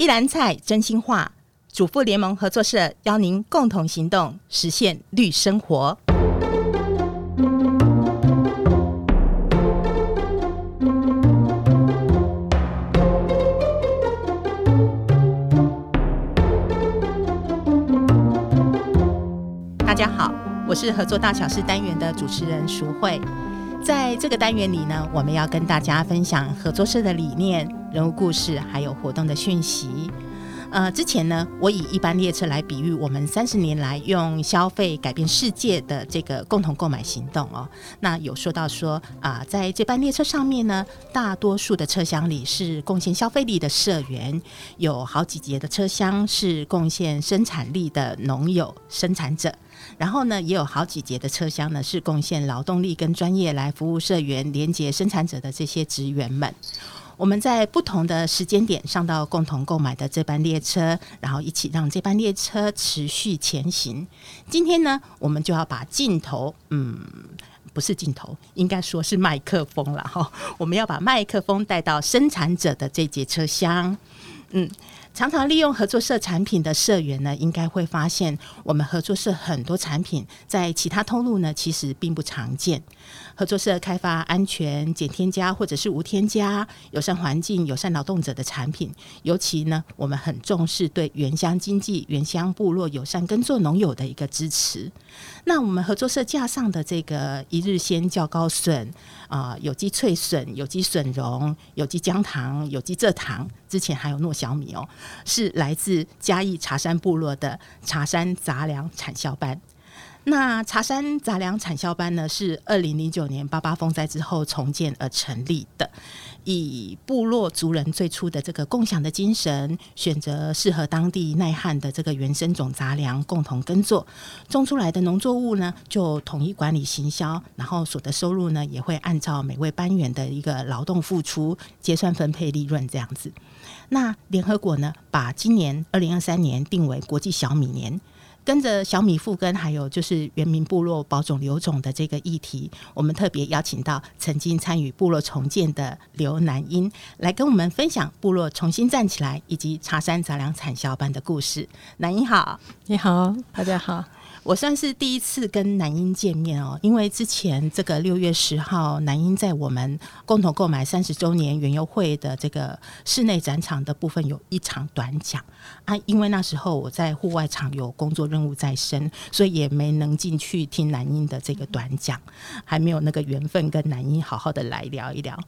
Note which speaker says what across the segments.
Speaker 1: 一篮菜真心话，主妇联盟合作社邀您共同行动，实现绿生活。大家好，我是合作大小事单元的主持人淑慧。在这个单元里呢，我们要跟大家分享合作社的理念、人物故事，还有活动的讯息。呃，之前呢，我以一班列车来比喻我们三十年来用消费改变世界的这个共同购买行动哦。那有说到说啊、在这班列车上面呢，大多数的车厢里是贡献消费力的社员，有好几节的车厢是贡献生产力的农友生产者，然后呢，也有好几节的车厢呢是贡献劳动力跟专业来服务社员、连接生产者的这些职员们。我们在不同的时间点上到共同购买的这班列车，然后一起让这班列车持续前行。今天呢，我们就要把镜头，嗯，不是镜头，应该说是麦克风了哈。我们要把麦克风带到生产者的这节车厢，嗯。常常利用合作社产品的社员呢，应该会发现，我们合作社很多产品在其他通路呢，其实并不常见。合作社开发安全、减添加或者是无添加、友善环境、友善劳动者的产品，尤其呢，我们很重视对原乡经济、原乡部落友善耕作农友的一个支持。那我们合作社架上的这个一日鲜较高笋啊，有机脆笋、有机笋蓉、有机姜糖、有机蔗糖，之前还有糯小米哦，是来自嘉义茶山部落的茶山杂粮产销班。那茶山杂粮产销班呢，是二零零九年八八风灾之后重建而成立的。以部落族人最初的这个共享的精神，选择适合当地耐旱的这个原生种杂粮，共同耕作，种出来的农作物呢，就统一管理行销，然后所得收入呢，也会按照每位班员的一个劳动付出结算分配利润这样子。那联合国呢，把今年二零二三年定为国际小米年。跟着小米复根，还有就是原民部落保种留种的这个议题，我们特别邀请到曾经参与部落重建的刘南英来跟我们分享部落重新站起来以及茶山杂粮产销班的故事。南英好，
Speaker 2: 你好，大家好。
Speaker 1: 我算是第一次跟南英见面哦，因为之前这个六月十号，南英在我们共同购买三十周年园游会的这个室内展场的部分有一场短讲啊，因为那时候我在户外场有工作任务在身，所以也没能进去听南英的这个短讲，还没有那个缘分跟南英好好的来聊一聊。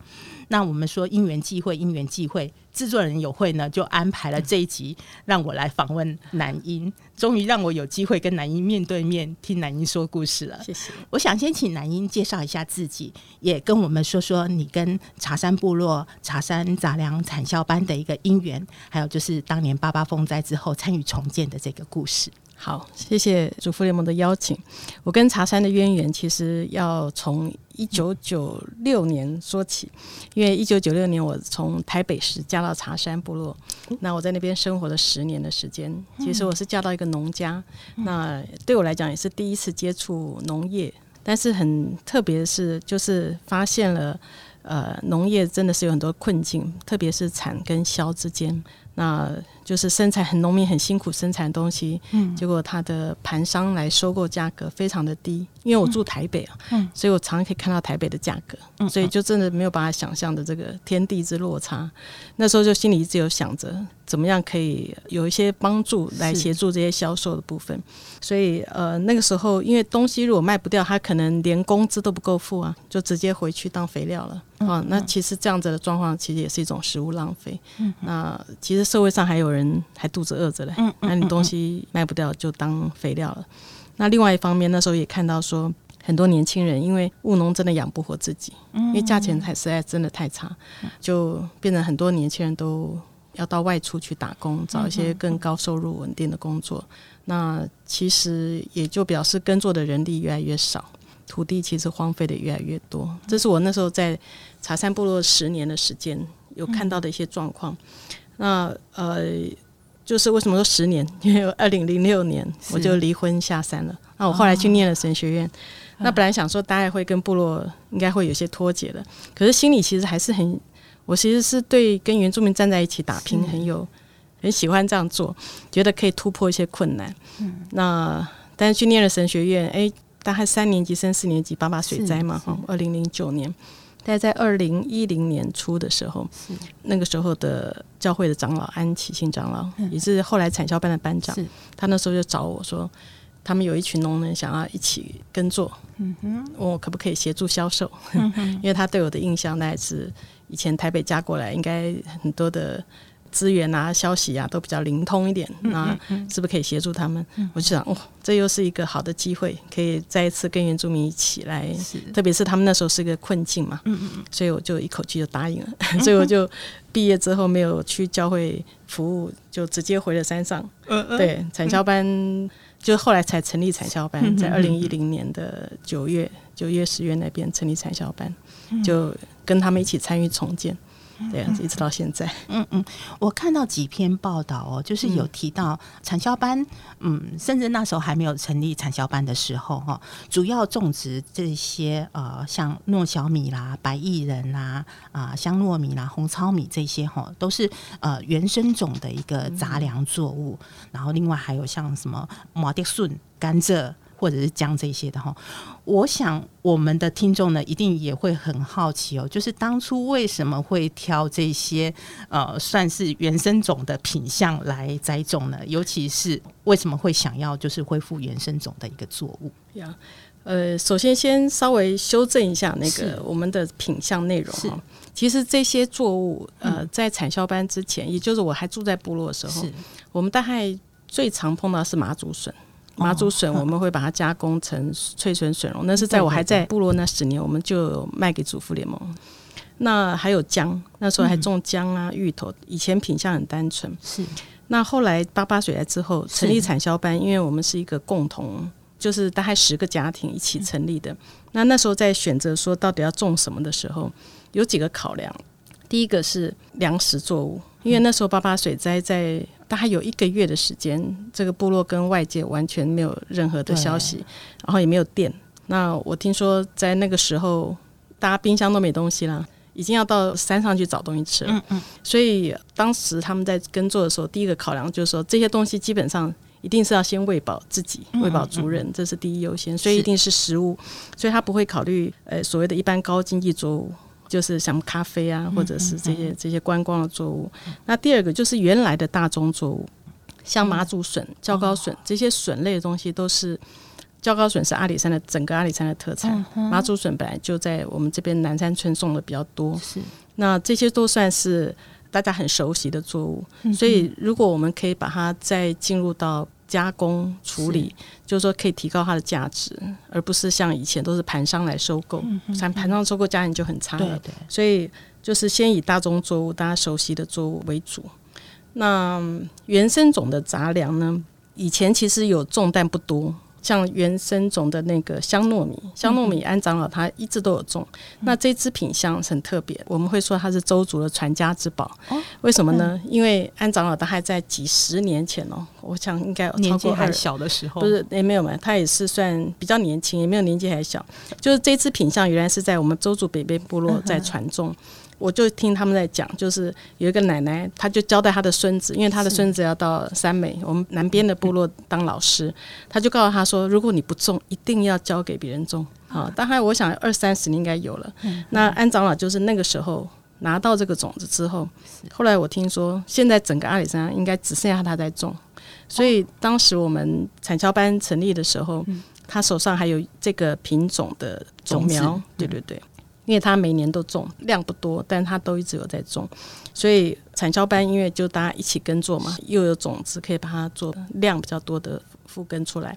Speaker 1: 那我们说因缘际会，因缘际会。制作人有会呢，就安排了这一集让我来访问南英，终于让我有机会跟南英面对面听南英说故事了。谢谢。我想先请南英介绍一下自己，也跟我们说说你跟茶山部落茶山杂粮产销班的一个因缘，还有就是当年八八风灾之后参与重建的这个故事。
Speaker 2: 好，谢谢主妇联盟的邀请。我跟茶山的渊源其实要从一九九六年说起，因为一九九六年我从台北市嫁到茶山部落，那我在那边生活了十年的时间。其实我是嫁到一个农家，那对我来讲也是第一次接触农业，但是很特别的是，就是发现了呃农业真的是有很多困境，特别是产跟销之间。那就是生产很农民很辛苦生产的东西，嗯，结果他的盘商来收购价格非常的低，因为我住台北啊，嗯，所以我常常可以看到台北的价格，嗯，所以就真的没有办法想象的这个天地之落差。那时候就心里一直有想着怎么样可以有一些帮助来协助这些销售的部分，所以呃那个时候因为东西如果卖不掉，他可能连工资都不够付啊，就直接回去当肥料了。啊，那其实这样子的状况，其实也是一种食物浪费。嗯，那其实社会上还有人还肚子饿着嘞。嗯，那你东西卖不掉，就当肥料了。那另外一方面，那时候也看到说，很多年轻人因为务农真的养不活自己，因为价钱还实在真的太差，就变成很多年轻人都要到外出去打工，找一些更高收入稳定的工作。那其实也就表示耕作的人力越来越少。土地其实荒废的越来越多，这是我那时候在茶山部落十年的时间有看到的一些状况。那呃，就是为什么说十年？因为二零零六年我就离婚下山了。那我后来去念了神学院。那本来想说大概会跟部落应该会有些脱节的，可是心里其实还是很，我其实是对跟原住民站在一起打拼很有很喜欢这样做，觉得可以突破一些困难。嗯，那但是去念了神学院，哎，大概三年级升四年级，八八水灾嘛，哈，二零零九年。但在二零一零年初的时候，那个时候的教会的长老安启信长老，嗯、也是后来产销班的班长，他那时候就找我说，他们有一群农人想要一起耕作，嗯哼，问我可不可以协助销售，嗯、因为他对我的印象那是以前台北嫁过来，应该很多的。资源啊，消息啊，都比较灵通一点，那是不是可以协助他们？嗯嗯、我就想，哦，这又是一个好的机会，可以再一次跟原住民一起来，特别是他们那时候是一个困境嘛，嗯嗯、所以我就一口气就答应了。嗯、所以我就毕业之后没有去教会服务，就直接回了山上。嗯嗯、对，产销班、嗯、就后来才成立产销班，在二零一零年的九月、九月、十月那边成立产销班，就跟他们一起参与重建。对，一直到现在。
Speaker 1: 嗯嗯，我看到几篇报道哦，就是有提到产销班，嗯，甚至那时候还没有成立产销班的时候哈，主要种植这些呃，像糯小米啦、白薏仁啦、啊、呃、香糯米啦、红糙米这些哈，都是呃原生种的一个杂粮作物。嗯、然后另外还有像什么马迭笋、甘蔗。或者是姜这些的哈，我想我们的听众呢，一定也会很好奇哦，就是当初为什么会挑这些呃算是原生种的品相来栽种呢？尤其是为什么会想要就是恢复原生种的一个作物
Speaker 2: 呀？呃，首先先稍微修正一下那个我们的品相内容哈。其实这些作物呃，在产销班之前，也就是我还住在部落的时候，我们大概最常碰到是麻竹笋。麻竹笋我们会把它加工成脆笋笋蓉，那是在我还在部落那十年，我们就卖给主妇联盟。那还有姜，那时候还种姜啊、芋头，以前品相很单纯。是。那后来八八水灾之后成立产销班，因为我们是一个共同，就是大概十个家庭一起成立的。那那时候在选择说到底要种什么的时候，有几个考量。第一个是粮食作物，因为那时候八八水灾在。大概有一个月的时间，这个部落跟外界完全没有任何的消息，然后也没有电。那我听说在那个时候，大家冰箱都没东西了，已经要到山上去找东西吃了。嗯嗯。所以当时他们在耕作的时候，第一个考量就是说，这些东西基本上一定是要先喂饱自己，喂饱族人，这是第一优先。所以一定是食物，所以他不会考虑呃所谓的一般高经济作物。就是像咖啡啊，或者是这些这些观光的作物。那第二个就是原来的大宗作物，像麻竹笋、焦糕笋这些笋类的东西，都是焦糕笋是阿里山的整个阿里山的特产。麻竹笋本来就在我们这边南山村种的比较多，是。那这些都算是大家很熟悉的作物。所以如果我们可以把它再进入到加工处理，是就是说可以提高它的价值，而不是像以前都是盘商来收购，盘盘商收购价钱就很差了。对对，所以就是先以大宗作物大家熟悉的作物为主。那原生种的杂粮呢？以前其实有种，但不多。像原生种的那个香糯米，香糯米安长老他一直都有种。嗯、那这支品相很特别，我们会说它是周族的传家之宝。哦、为什么呢？嗯、因为安长老他还在几十年前哦，我想应该
Speaker 1: 年纪还小的时候，
Speaker 2: 不是也没有嘛，他也是算比较年轻，也没有年纪还小。就是这支品相原来是在我们周族北边部落在传种。嗯我就听他们在讲，就是有一个奶奶，她就交代她的孙子，因为她的孙子要到三美，我们南边的部落当老师，她就告诉他说，如果你不种，一定要交给别人种。好，大概我想二三十年应该有了。那安长老就是那个时候拿到这个种子之后，后来我听说，现在整个阿里山应该只剩下他在种，所以当时我们产销班成立的时候，他手上还有这个品种的种苗，对对对。因为它每年都种，量不多，但它都一直有在种，所以产销班因为就大家一起耕作嘛，又有种子可以把它做量比较多的复耕出来。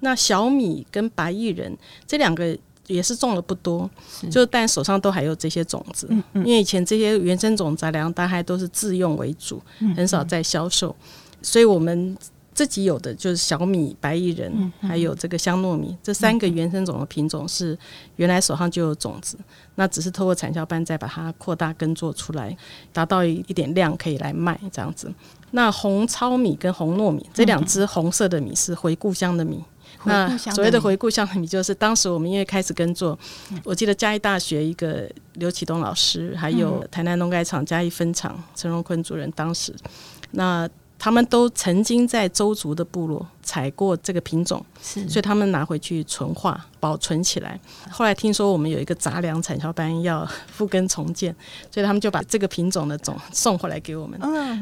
Speaker 2: 那小米跟白薏仁这两个也是种的不多，就但手上都还有这些种子，嗯嗯。因为以前这些原生种杂粮大概都是自用为主，很少在销售，所以我们。自己有的就是小米、白薏仁，嗯、还有这个香糯米，这三个原生种的品种是原来手上就有种子，那只是透过产销班再把它扩大耕作出来，达到一一点量可以来卖这样子。那红糙米跟红糯米这两支红色的米是回故乡的米。那所谓的回故乡的米，就是当时我们因为开始耕作，我记得嘉义大学一个刘启东老师，还有台南农改场嘉义分厂陈荣坤主任，当时那他们都曾经在周族的部落采过这个品种，
Speaker 1: 是，
Speaker 2: 所以他们拿回去纯化保存起来。后来听说我们有一个杂粮产销班要复耕重建，所以他们就把这个品种的种送回来给我们，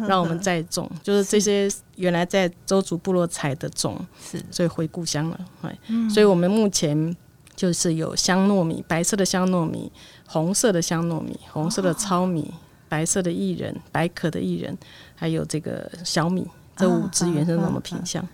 Speaker 2: 让我们再种。就是这些原来在周族部落采的种，是，所以回故乡了。所以我们目前就是有香糯米，白色的香糯米，红色的香糯米，红色的糙米。白色的薏仁，白壳的薏仁，还有这个小米，这五支原生种的品相。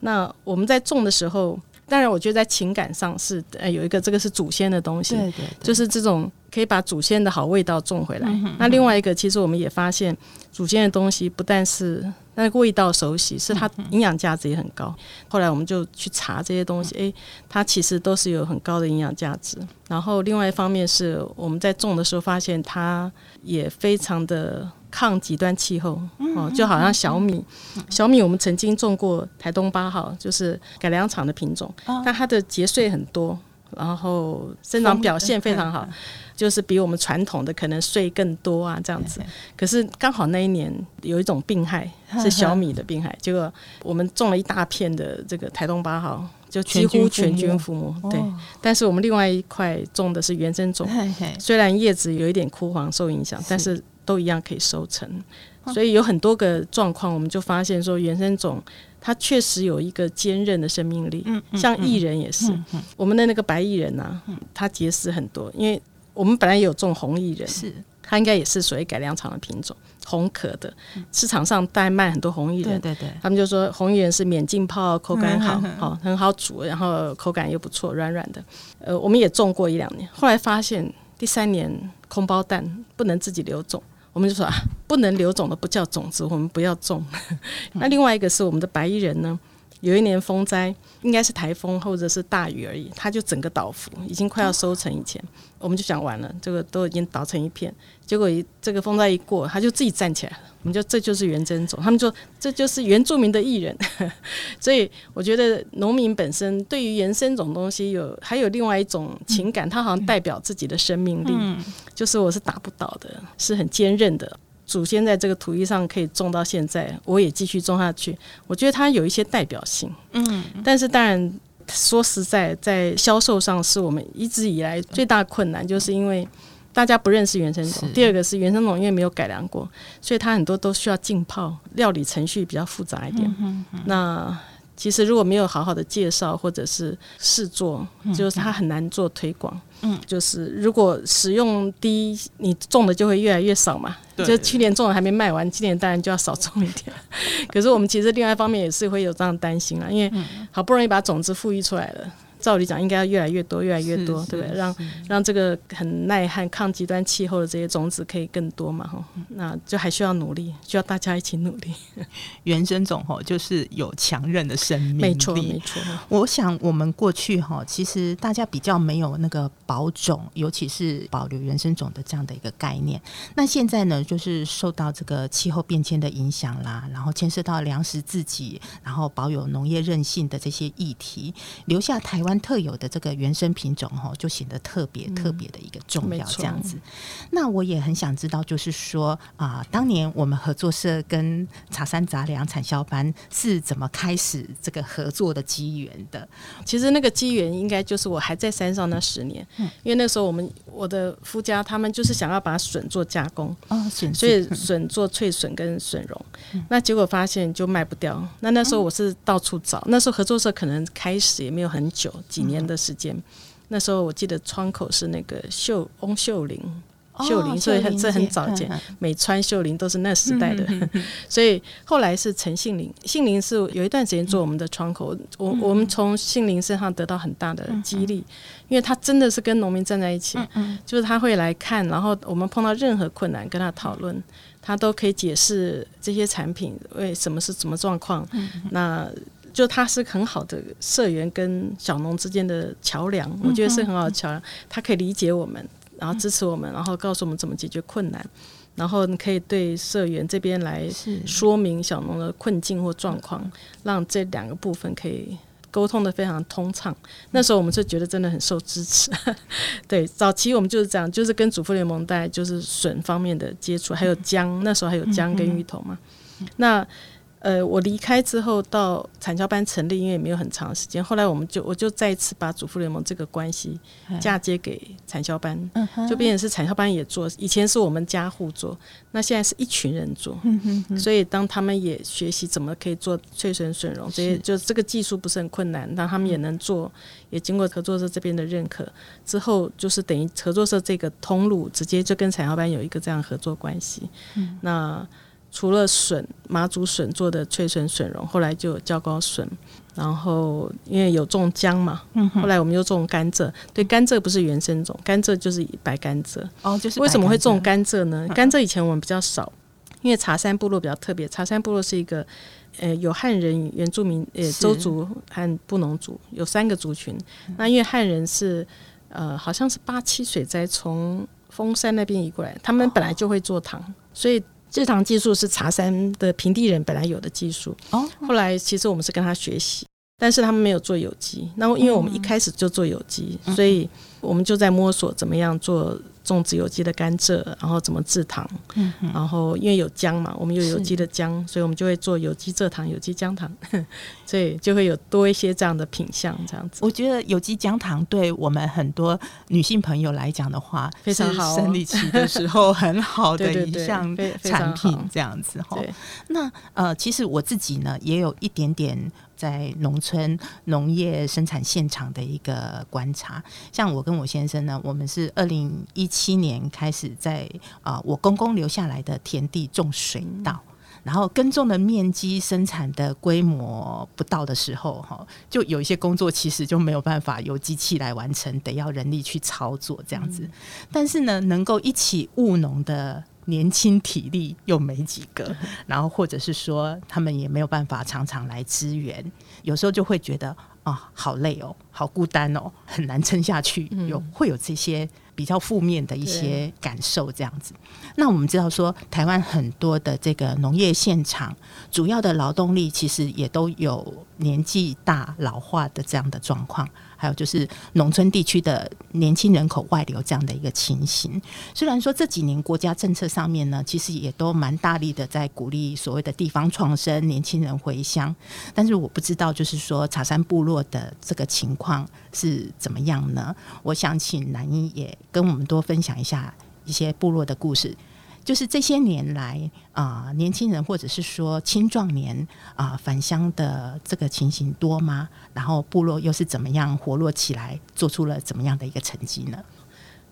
Speaker 2: 那我们在种的时候，当然我觉得在情感上是呃有一个这个是祖先的东西，对对对，就是这种可以把祖先的好味道种回来。嗯哼嗯哼。那另外一个，其实我们也发现祖先的东西不但是。那个味道熟悉，是它营养价值也很高。后来我们就去查这些东西，诶，它其实都是有很高的营养价值。然后另外一方面是我们在种的时候发现它也非常的抗极端气候哦，就好像小米，小米我们曾经种过台东八号，就是改良场的品种，但它的节穗很多，然后生长表现非常好。就是比我们传统的可能穗更多啊，这样子。可是刚好那一年有一种病害 是小米的病害，结果我们种了一大片的这个台东八号，就几乎全军覆没。对，但是我们另外一块种的是原生种，虽然叶子有一点枯黄受影响，但是都一样可以收成。所以有很多个状况，我们就发现说原生种它确实有一个坚韧的生命力。像薏仁也是，我们的那个白薏仁啊，它结实很多，因为。我们本来也有种红薏仁，是它应该也是属于改良场的品种，红壳的。市场上代卖很多红薏仁，对对对，他们就说红薏仁是免浸泡，口感好，好很好煮，然后口感又不错，软软的。呃，我们也种过一两年，后来发现第三年空包蛋不能自己留种，我们就说啊，不能留种的不叫种子，我们不要种。那另外一个是我们的白衣人呢。有一年风灾，应该是台风或者是大雨而已，它就整个倒伏，已经快要收成以前，我们就想完了，这个都已经倒成一片。结果一这个风灾一过，它就自己站起来了。我们就这就是原生种，他们说这就是原住民的艺人。所以我觉得农民本身对于原生种东西有还有另外一种情感，它好像代表自己的生命力，就是我是打不倒的，是很坚韧的。祖先在这个土地上可以种到现在，我也继续种下去。我觉得它有一些代表性，嗯，但是当然说实在，在销售上是我们一直以来最大困难，就是因为大家不认识原生种。第二个是原生种因为没有改良过，所以它很多都需要浸泡，料理程序比较复杂一点。嗯那其实如果没有好好的介绍或者是试做，就是它很难做推广。嗯，就是如果使用低，你种的就会越来越少嘛。对就去年种的还没卖完，今年当然就要少种一点。可是我们其实另外一方面也是会有这样担心啊，因为好不容易把种子富裕出来了。照理讲，应该要越来越多，越来越多，对不对？让让这个很耐旱、抗极端气候的这些种子可以更多嘛？哈，那就还需要努力，需要大家一起努力。
Speaker 1: 原生种哈，就是有强韧的生命力，
Speaker 2: 没错，没错。
Speaker 1: 我想我们过去哈，其实大家比较没有那个保种，尤其是保留原生种的这样的一个概念。那现在呢，就是受到这个气候变迁的影响啦，然后牵涉到粮食自己，然后保有农业韧性的这些议题，留下台湾。特有的这个原生品种哈，就显得特别特别的一个重要这样子。嗯、那我也很想知道，就是说啊，当年我们合作社跟茶山杂粮产销班是怎么开始这个合作的机缘的？
Speaker 2: 其实那个机缘应该就是我还在山上那十年，嗯、因为那时候我们我的夫家他们就是想要把笋做加工，哦、所以笋做脆笋跟笋蓉，嗯、那结果发现就卖不掉。那那时候我是到处找，那时候合作社可能开始也没有很久。几年的时间，嗯、那时候我记得窗口是那个秀翁秀玲，哦、秀玲，所以很这很早见，嗯、美川秀玲都是那时代的，所以后来是陈杏林，杏林是有一段时间做我们的窗口，嗯、我我们从杏林身上得到很大的激励，嗯、因为他真的是跟农民站在一起，嗯、就是他会来看，然后我们碰到任何困难跟他讨论，他都可以解释这些产品为什么是什么状况，嗯、那。就他是很好的社员跟小农之间的桥梁，我觉得是很好的桥梁。他可以理解我们，然后支持我们，然后告诉我们怎么解决困难，然后你可以对社员这边来说明小农的困境或状况，让这两个部分可以沟通的非常通畅。那时候我们就觉得真的很受支持。对，早期我们就是这样，就是跟主妇联盟带就是笋方面的接触，还有姜，那时候还有姜跟芋头嘛。那呃，我离开之后到产销班成立，因为也没有很长时间。后来我们就我就再一次把主妇联盟这个关系嫁接给产销班，就变成是产销班也做。以前是我们家户做，那现在是一群人做。所以当他们也学习怎么可以做脆笋笋蓉这些，就这个技术不是很困难，让他们也能做，也经过合作社这边的认可之后，就是等于合作社这个通路直接就跟产销班有一个这样合作关系。那。除了笋马祖笋做的脆笋笋蓉，后来就有焦糕笋，然后因为有种姜嘛，后来我们又种甘蔗。对，甘蔗不是原生种，甘蔗就是白甘蔗。哦，就是为什么会种甘蔗呢？甘蔗以前我们比较少，因为茶山部落比较特别。茶山部落是一个呃有汉人、原住民、呃周族和布农族有三个族群。那因为汉人是呃好像是八七水灾从峰山那边移过来，他们本来就会做糖，所以。制糖技术是茶山的平地人本来有的技术，哦，后来其实我们是跟他学习，但是他们没有做有机，那因为我们一开始就做有机，所以我们就在摸索怎么样做。种植有机的甘蔗，然后怎么制糖？嗯，然后因为有姜嘛，我们有有机的姜，所以我们就会做有机蔗糖、有机姜糖，所以就会有多一些这样的品相，这样子。
Speaker 1: 我觉得有机姜糖对我们很多女性朋友来讲的话，
Speaker 2: 非常好，
Speaker 1: 生理期的时候很好的 一项产品，这样子哈。那呃，其实我自己呢，也有一点点。在农村农业生产现场的一个观察，像我跟我先生呢，我们是二零一七年开始在啊、呃，我公公留下来的田地种水稻，然后耕种的面积、生产的规模不到的时候，哈，就有一些工作其实就没有办法由机器来完成，得要人力去操作这样子。但是呢，能够一起务农的。年轻体力又没几个，然后或者是说他们也没有办法常常来支援，有时候就会觉得啊、哦，好累哦，好孤单哦，很难撑下去，有会有这些比较负面的一些感受这样子。那我们知道说，台湾很多的这个农业现场，主要的劳动力其实也都有年纪大老化的这样的状况。还有就是农村地区的年轻人口外流这样的一个情形，虽然说这几年国家政策上面呢，其实也都蛮大力的在鼓励所谓的地方创生，年轻人回乡，但是我不知道就是说茶山部落的这个情况是怎么样呢？我想请南一也跟我们多分享一下一些部落的故事。就是这些年来啊、呃，年轻人或者是说青壮年啊、呃、返乡的这个情形多吗？然后部落又是怎么样活络起来，做出了怎么样的一个成绩呢？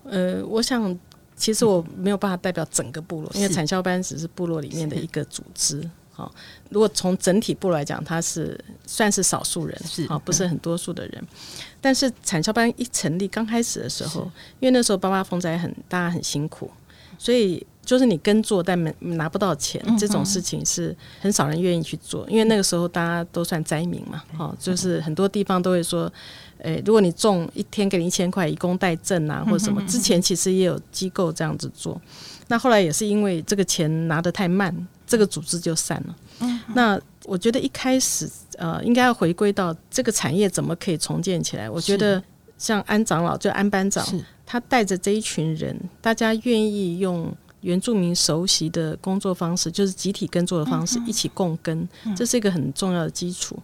Speaker 2: 呃，我想其实我没有办法代表整个部落，嗯、因为产销班只是部落里面的一个组织。好，如果从整体部落来讲，它是算是少数人，是啊，不是很多数的人。嗯、但是产销班一成立刚开始的时候，因为那时候八八风灾很，大家很辛苦，所以。就是你耕作但没拿不到钱，这种事情是很少人愿意去做，因为那个时候大家都算灾民嘛，哦，就是很多地方都会说，诶，如果你种一天给你一千块，以工代赈啊，或者什么，之前其实也有机构这样子做，那后来也是因为这个钱拿得太慢，这个组织就散了。那我觉得一开始呃，应该要回归到这个产业怎么可以重建起来。我觉得像安长老就安班长，他带着这一群人，大家愿意用。原住民熟悉的工作方式，就是集体耕作的方式，一起共耕，这是一个很重要的基础。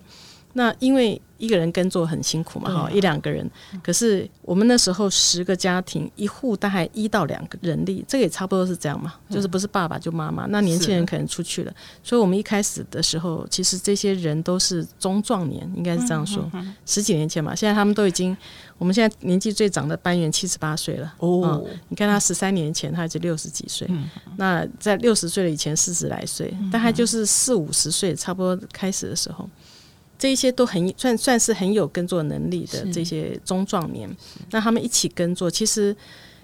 Speaker 2: 那因为一个人耕作很辛苦嘛，哈，一两个人。可是我们那时候十个家庭，一户大概一到两个人力，这个也差不多是这样嘛，就是不是爸爸就妈妈。那年轻人可能出去了，所以我们一开始的时候，其实这些人都是中壮年，应该是这样说，十几年前嘛。现在他们都已经，我们现在年纪最长的班员七十八岁了哦。你看他十三年前他已经六十几岁，那在六十岁了以前四十来岁，大概就是四五十岁差不多开始的时候。这一些都很算算是很有耕作能力的这些中壮年，那他们一起耕作，其实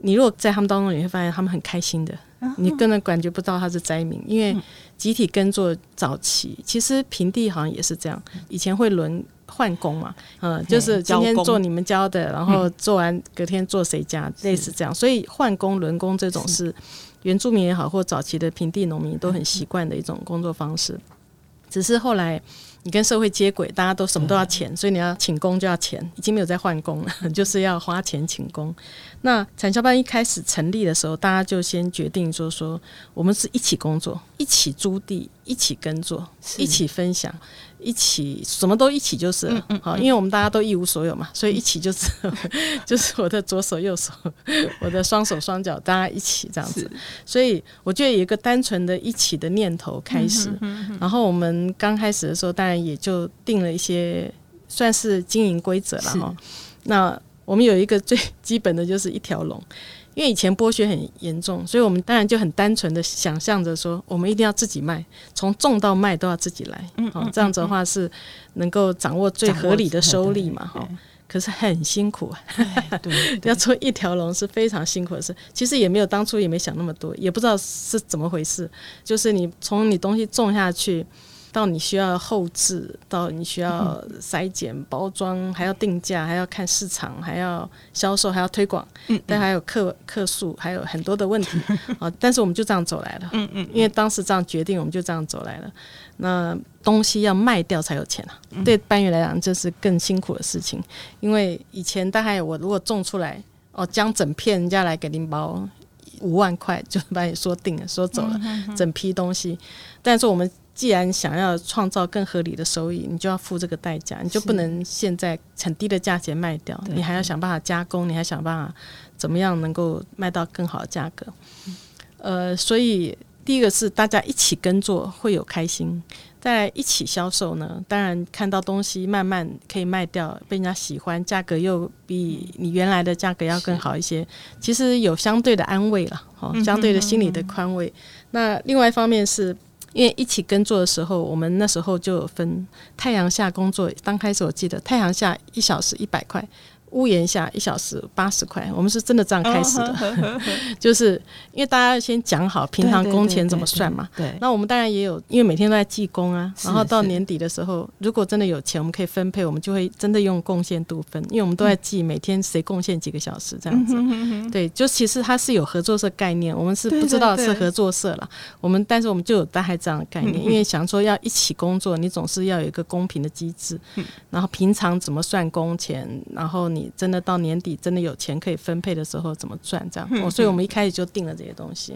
Speaker 2: 你如果在他们当中，你会发现他们很开心的，你根本感觉不到他是灾民，因为集体耕作早期，其实平地好像也是这样，以前会轮换工嘛，嗯，就是今天做你们教的，然后做完隔天做谁家，类似这样，所以换工轮工这种是。原住民也好，或早期的平地农民都很习惯的一种工作方式，只是后来。你跟社会接轨，大家都什么都要钱，所以你要请工就要钱，已经没有在换工了，就是要花钱请工。那产销班一开始成立的时候，大家就先决定说说，我们是一起工作，一起租地，一起耕作，一起分享，一起什么都一起就是了。好，因为我们大家都一无所有嘛，所以一起就是 就是我的左手右手，我的双手双脚，大家一起这样子。所以我觉得有一个单纯的一起的念头开始，然后我们刚开始的时候，当然也就定了一些算是经营规则了哈。那我们有一个最基本的就是一条龙，因为以前剥削很严重，所以我们当然就很单纯的想象着说，我们一定要自己卖，从种到卖都要自己来，嗯，嗯，这样子的话是能够掌握最合理的收利嘛，哈。可是很辛苦，对，要做一条龙是非常辛苦的事。其实也没有当初也没想那么多，也不知道是怎么回事，就是你从你东西种下去。到你需要后置，到你需要筛检、包装，还要定价，还要看市场，还要销售，还要推广，但还有客客数，还有很多的问题啊！但是我们就这样走来了，嗯嗯，因为当时这样决定，我们就这样走来了。那东西要卖掉才有钱啊！对班员来讲，这是更辛苦的事情，因为以前大概我如果种出来，哦，将整片人家来给您包五万块，就把你说定了，说走了整批东西，但是我们。既然想要创造更合理的收益，你就要付这个代价，你就不能现在很低的价钱卖掉，你还要想办法加工，你还想办法怎么样能够卖到更好的价格。呃，所以第一个是大家一起耕作会有开心，在一起销售呢，当然看到东西慢慢可以卖掉，被人家喜欢，价格又比你原来的价格要更好一些，其实有相对的安慰了，哦，相对的心理的宽慰。那另外一方面是。因为一起耕作的时候，我们那时候就有分太阳下工作。刚开始我记得太阳下一小时一百块。屋檐下一小时八十块，我们是真的这样开始的，哦、就是因为大家先讲好平常工钱怎么算嘛。对，对，对，对，那我们当然也有，因为每天都在计工啊。然后到年底的时候，如果真的有钱，我们可以分配，我们就会真的用贡献度分，因为我们都在记每天谁贡献几个小时这样子。嗯、对，就其实它是有合作社概念，我们是不知道是合作社了。我们但是我们就有大概这样的概念，因为想说要一起工作，你总是要有一个公平的机制。然后平常怎么算工钱，然后你。你真的到年底真的有钱可以分配的时候怎么赚？这样，所以我们一开始就定了这些东西，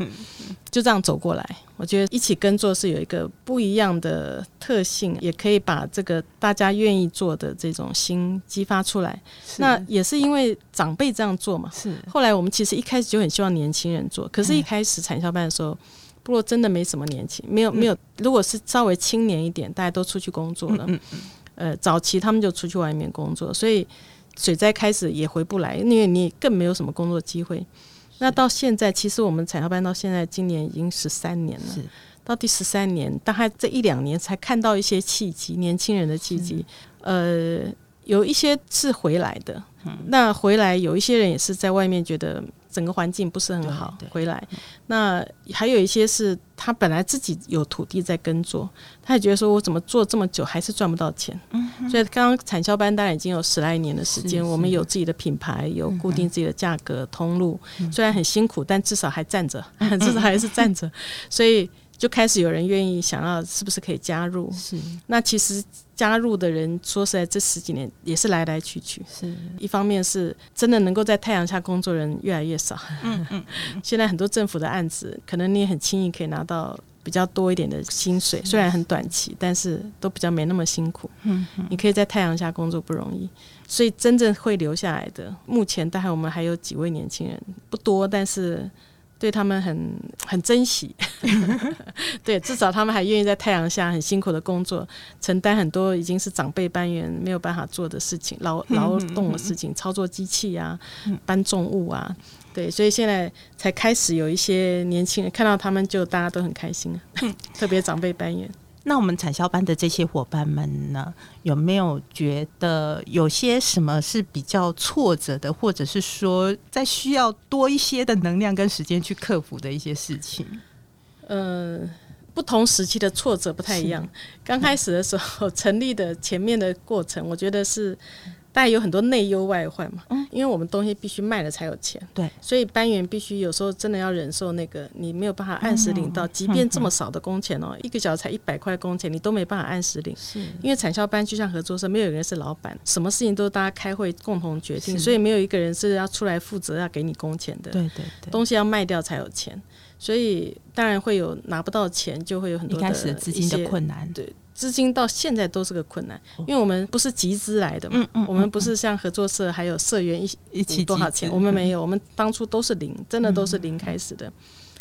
Speaker 2: 就这样走过来。我觉得一起耕作是有一个不一样的特性，也可以把这个大家愿意做的这种心激发出来。那也是因为长辈这样做嘛。是。后来我们其实一开始就很希望年轻人做，可是，一开始产销班的时候，不过真的没什么年轻，没有没有。如果是稍微青年一点，大家都出去工作了。呃，早期他们就出去外面工作，所以。水灾开始也回不来，因为你更没有什么工作机会。那到现在，其实我们产销班到现在今年已经十三年了，到第十三年，大概这一两年才看到一些契机，年轻人的契机。呃，有一些是回来的，那回来有一些人也是在外面觉得。整个环境不是很好，回来。那还有一些是他本来自己有土地在耕作，他也觉得说，我怎么做这么久还是赚不到钱。嗯、所以刚刚产销班当然已经有十来年的时间，我们有自己的品牌，有固定自己的价格通路，虽然很辛苦，但至少还站着，至少还是站着。所以。就开始有人愿意想要，是不是可以加入？是。那其实加入的人，说实在，这十几年也是来来去去。是。一方面是真的能够在太阳下工作人越来越少。嗯嗯。现在很多政府的案子，可能你也很轻易可以拿到比较多一点的薪水，虽然很短期，但是都比较没那么辛苦。嗯嗯。你可以在太阳下工作不容易，所以真正会留下来的，目前大概我们还有几位年轻人，不多，但是。对他们很很珍惜，对，至少他们还愿意在太阳下很辛苦的工作，承担很多已经是长辈班员没有办法做的事情，劳劳动的事情，操作机器啊，搬重物啊，对，所以现在才开始有一些年轻人看到他们，就大家都很开心，特别长辈班员。
Speaker 1: 那我们产销班的这些伙伴们呢，有没有觉得有些什么是比较挫折的，或者是说在需要多一些的能量跟时间去克服的一些事情？
Speaker 2: 呃，不同时期的挫折不太一样。刚开始的时候，成立的前面的过程，我觉得是大家有很多内忧外患嘛。嗯，因为我们东西必须卖了才有钱。
Speaker 1: 对，
Speaker 2: 所以班员必须有时候真的要忍受那个你没有办法按时领到，即便这么少的工钱哦，一个小时才一百块工钱，你都没办法按时领。是，因为产销班就像合作社，没有人是老板，什么事情都是大家开会共同决定，所以没有一个人是要出来负责要给你工钱的。
Speaker 1: 对对对，
Speaker 2: 东西要卖掉才有钱。所以当然会有拿不到钱，就会有很多的
Speaker 1: 一开始资金的困难。
Speaker 2: 对，资金到现在都是个困难，因为我们不是集资来的嘛，嗯嗯，我们不是像合作社还有社员一一起多少钱，我们没有，我们当初都是零，真的都是零开始的。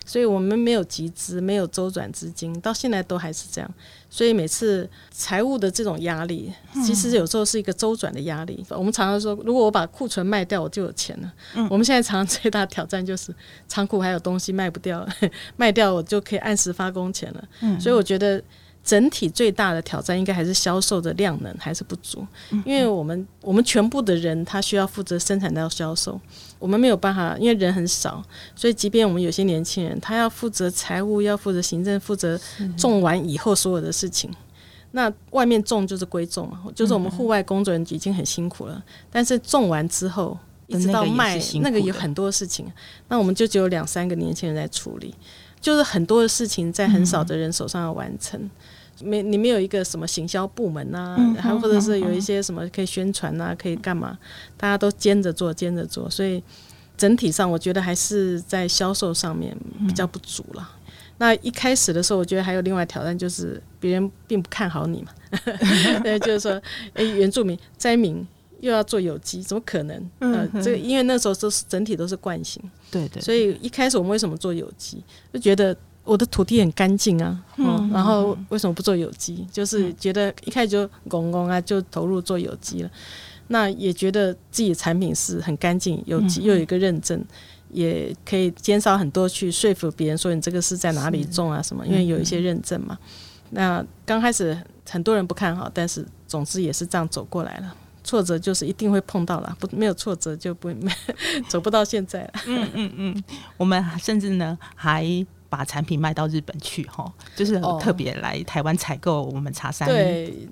Speaker 2: 所以我们没有集资，没有周转资金，到现在都还是这样。所以每次财务的这种压力，其实有时候是一个周转的压力。嗯、我们常常说，如果我把库存卖掉，我就有钱了。嗯、我们现在常常最大的挑战就是仓库还有东西卖不掉，卖掉我就可以按时发工钱了。嗯、所以我觉得。整体最大的挑战应该还是销售的量能还是不足，因为我们我们全部的人他需要负责生产到销售，我们没有办法，因为人很少，所以即便我们有些年轻人，他要负责财务，要负责行政，负责种完以后所有的事情。那外面种就是归种嘛，就是我们户外工作人员已经很辛苦了，但是种完之后一直到卖那个有很多事情，那我们就只有两三个年轻人在处理。就是很多的事情在很少的人手上要完成，没、嗯、你没有一个什么行销部门呐、啊，还、嗯、或者是有一些什么可以宣传呐、啊，可以干嘛？大家都兼着做，兼着做，所以整体上我觉得还是在销售上面比较不足了。嗯、那一开始的时候，我觉得还有另外挑战，就是别人并不看好你嘛，对，就是说，哎，原住民灾民。又要做有机，怎么可能？呃，这个因为那时候都是整体都是惯性，
Speaker 1: 对对。
Speaker 2: 所以一开始我们为什么做有机？就觉得我的土地很干净啊，嗯，然后为什么不做有机？就是觉得一开始就拱拱啊，就投入做有机了。那也觉得自己的产品是很干净，有机又有一个认证，也可以减少很多去说服别人说你这个是在哪里种啊什么，因为有一些认证嘛。那刚开始很多人不看好，但是总之也是这样走过来了。挫折就是一定会碰到了，不没有挫折就不没 走不到现在了。
Speaker 1: 嗯嗯嗯，我们甚至呢还把产品卖到日本去哈，就是特别来台湾采购我们茶山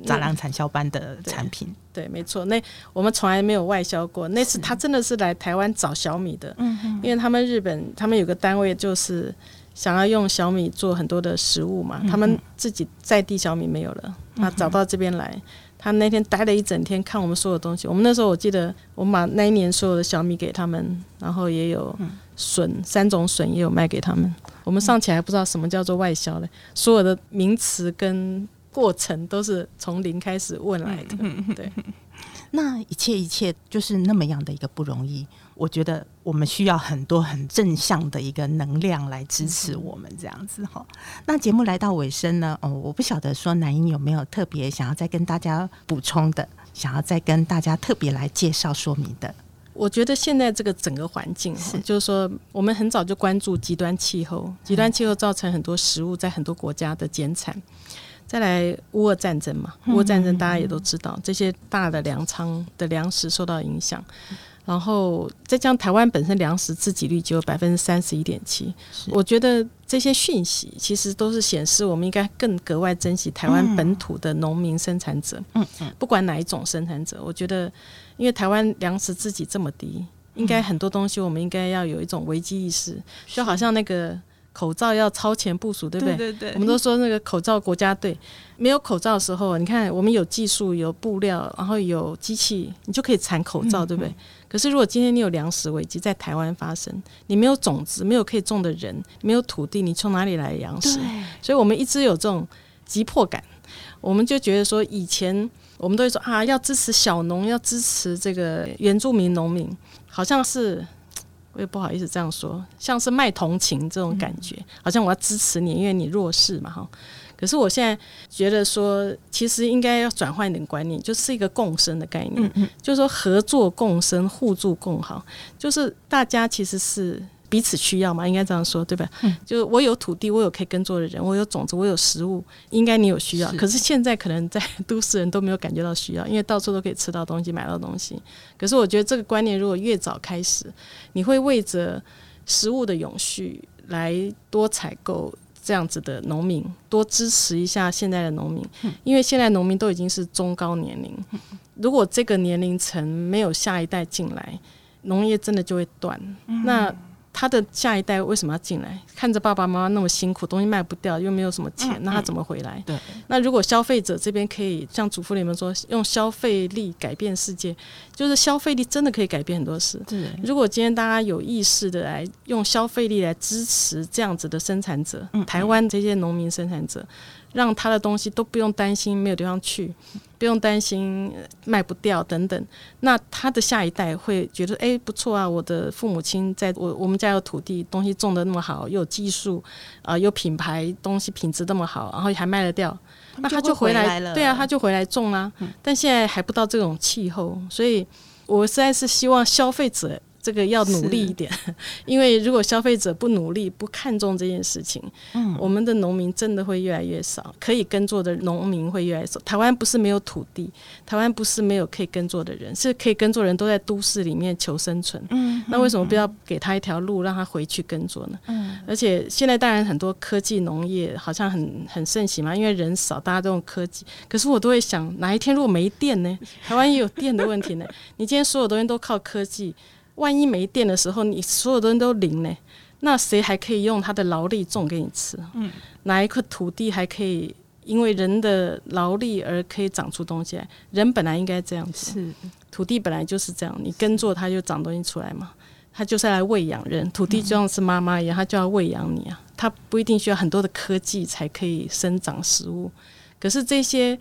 Speaker 1: 杂粮产销班的产品。
Speaker 2: 对，没错，那我们从来没有外销过。那次他真的是来台湾找小米的，嗯嗯，因为他们日本他们有个单位就是想要用小米做很多的食物嘛，他们自己在地小米没有了，他找到这边来。他那天待了一整天，看我们所有东西。我们那时候我记得，我们把那一年所有的小米给他们，然后也有笋，三种笋也有卖给他们。我们尚且还不知道什么叫做外销嘞，所有的名词跟过程都是从零开始问来的。对，
Speaker 1: 那一切一切就是那么样的一个不容易。我觉得我们需要很多很正向的一个能量来支持我们这样子哈。那节目来到尾声呢，哦，我不晓得说南英有没有特别想要再跟大家补充的，想要再跟大家特别来介绍说明的。
Speaker 2: 我觉得现在这个整个环境是，就是说我们很早就关注极端气候，极端气候造成很多食物在很多国家的减产。再来乌俄战争嘛，乌俄战争大家也都知道，这些大的粮仓的粮食受到影响。然后再加上台湾本身粮食自给率只有百分之三十一点七，我觉得这些讯息其实都是显示我们应该更格外珍惜台湾本土的农民生产者，嗯嗯，不管哪一种生产者，我觉得因为台湾粮食自给这么低，应该很多东西我们应该要有一种危机意识，就好像那个。口罩要超前部署，对不对？对对对。我们都说那个口罩国家队，没有口罩的时候，你看我们有技术、有布料，然后有机器，你就可以产口罩，对不对？可是如果今天你有粮食危机在台湾发生，你没有种子，没有可以种的人，没有土地，你从哪里来粮食？对所以我们一直有这种急迫感，我们就觉得说，以前我们都会说啊，要支持小农，要支持这个原住民农民，好像是。我也不好意思这样说，像是卖同情这种感觉，好像我要支持你，因为你弱势嘛哈。可是我现在觉得说，其实应该要转换一点观念，就是一个共生的概念，就是说合作共生、互助共好，就是大家其实是。彼此需要嘛，应该这样说，对吧？嗯，就是我有土地，我有可以耕作的人，我有种子，我有食物，应该你有需要。是。可是现在可能在都市人都没有感觉到需要，因为到处都可以吃到东西，买到东西。可是我觉得这个观念如果越早开始，你会为着食物的永续来多采购这样子的农民，多支持一下现在的农民，因为现在农民都已经是中高年龄。如果这个年龄层没有下一代进来，农业真的就会断。嗯、那他的下一代为什么要进来？看着爸爸妈妈那么辛苦，东西卖不掉，又没有什么钱，嗯、那他怎么回来？
Speaker 1: 对。
Speaker 2: 那如果消费者这边可以像主妇联盟说，用消费力改变世界，就是消费力真的可以改变很多事。
Speaker 1: 对。
Speaker 2: 如果今天大家有意识的来用消费力来支持这样子的生产者，嗯、台湾这些农民生产者。让他的东西都不用担心没有地方去，不用担心卖不掉等等。那他的下一代会觉得，哎，不错啊！我的父母亲在我我们家有土地，东西种的那么好，又有技术啊、呃，有品牌，东西品质那么好，然后还卖得掉，那他就回来，了。对啊，他就回来种啊。嗯、但现在还不到这种气候，所以我实在是希望消费者。这个要努力一点，因为如果消费者不努力、不看重这件事情，嗯，我们的农民真的会越来越少，可以耕作的农民会越来越少。台湾不是没有土地，台湾不是没有可以耕作的人，是可以耕作的人都在都市里面求生存。嗯，那为什么不要给他一条路，让他回去耕作呢？嗯，而且现在当然很多科技农业好像很很盛行嘛，因为人少，大家都用科技。可是我都会想，哪一天如果没电呢？台湾也有电的问题呢。你今天所有东西都靠科技。万一没电的时候，你所有的人都零呢？那谁还可以用他的劳力种给你吃？嗯，哪一块土地还可以因为人的劳力而可以长出东西来？人本来应该这样子，是土地本来就是这样，你耕作它就长东西出来嘛，它就是来喂养人。土地就像是妈妈一样，它就要喂养你啊，它不一定需要很多的科技才可以生长食物，可是这些。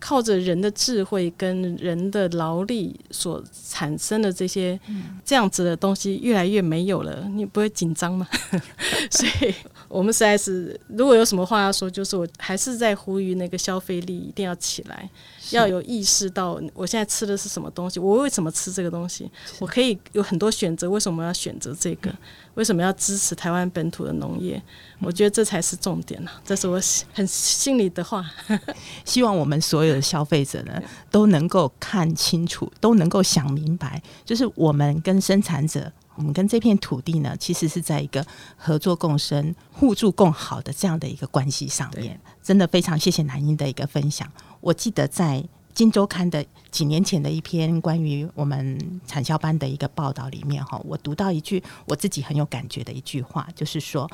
Speaker 2: 靠着人的智慧跟人的劳力所产生的这些这样子的东西越来越没有了，你不会紧张吗？所以我们实在是，如果有什么话要说，就是我还是在呼吁那个消费力一定要起来。要有意识到，我现在吃的是什么东西？我为什么吃这个东西？我可以有很多选择，为什么要选择这个？为什么要支持台湾本土的农业？我觉得这才是重点呢。这是我很心里的话。
Speaker 1: 希望我们所有的消费者呢，都能够看清楚，都能够想明白，就是我们跟生产者，我们跟这片土地呢，其实是在一个合作共生、互助共好的这样的一个关系上面。真的非常谢谢南英的一个分享。我记得在《金周刊》的几年前的一篇关于我们产销班的一个报道里面，哈，我读到一句我自己很有感觉的一句话，就是说，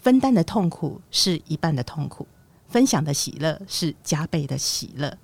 Speaker 1: 分担的痛苦是一半的痛苦，分享的喜乐是加倍的喜乐。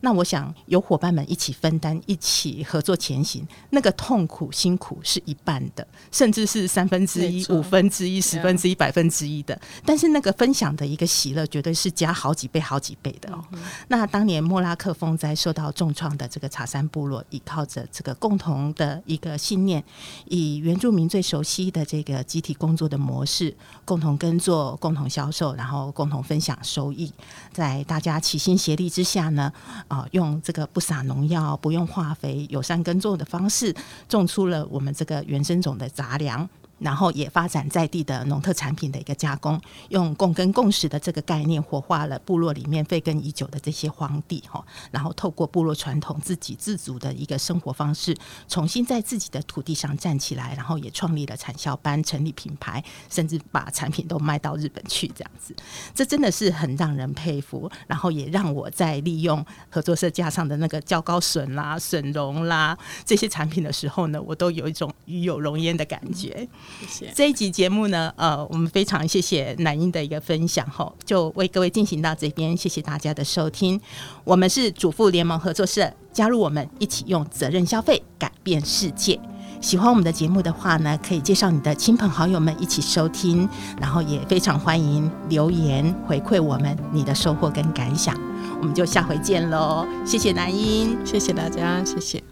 Speaker 1: 那我想有伙伴们一起分担，一起合作前行，那个痛苦辛苦是一半的，甚至是三分之一、五分之一、十分之一、百分之一的。但是那个分享的一个喜乐，绝对是加好几倍、好几倍的哦。那当年莫拉克风灾受到重创的这个茶山部落，依靠着这个共同的一个信念，以原住民最熟悉的这个集体工作的模式，共同耕作、共同销售，然后共同分享收益，在大家齐心协力之下呢。啊，用这个不撒农药、不用化肥、友善耕作的方式，种出了我们这个原生种的杂粮。然后也发展在地的农特产品的一个加工，用共耕共识的这个概念，活化了部落里面废耕已久的这些荒地哈。然后透过部落传统自给自足的一个生活方式，重新在自己的土地上站起来，然后也创立了产销班，成立品牌，甚至把产品都卖到日本去，这样子，这真的是很让人佩服。然后也让我在利用合作社架上的那个蕉膏笋啦、笋蓉啦这些产品的时候呢，我都有一种与有荣焉的感觉。谢谢这一集节目呢，呃，我们非常谢谢南英的一个分享，吼，就为各位进行到这边，谢谢大家的收听。我们是主妇联盟合作社，加入我们一起用责任消费改变世界。喜欢我们的节目的话呢，可以介绍你的亲朋好友们一起收听，然后也非常欢迎留言回馈我们你的收获跟感想。我们就下回见喽，谢谢南英，
Speaker 2: 谢谢大家，谢谢。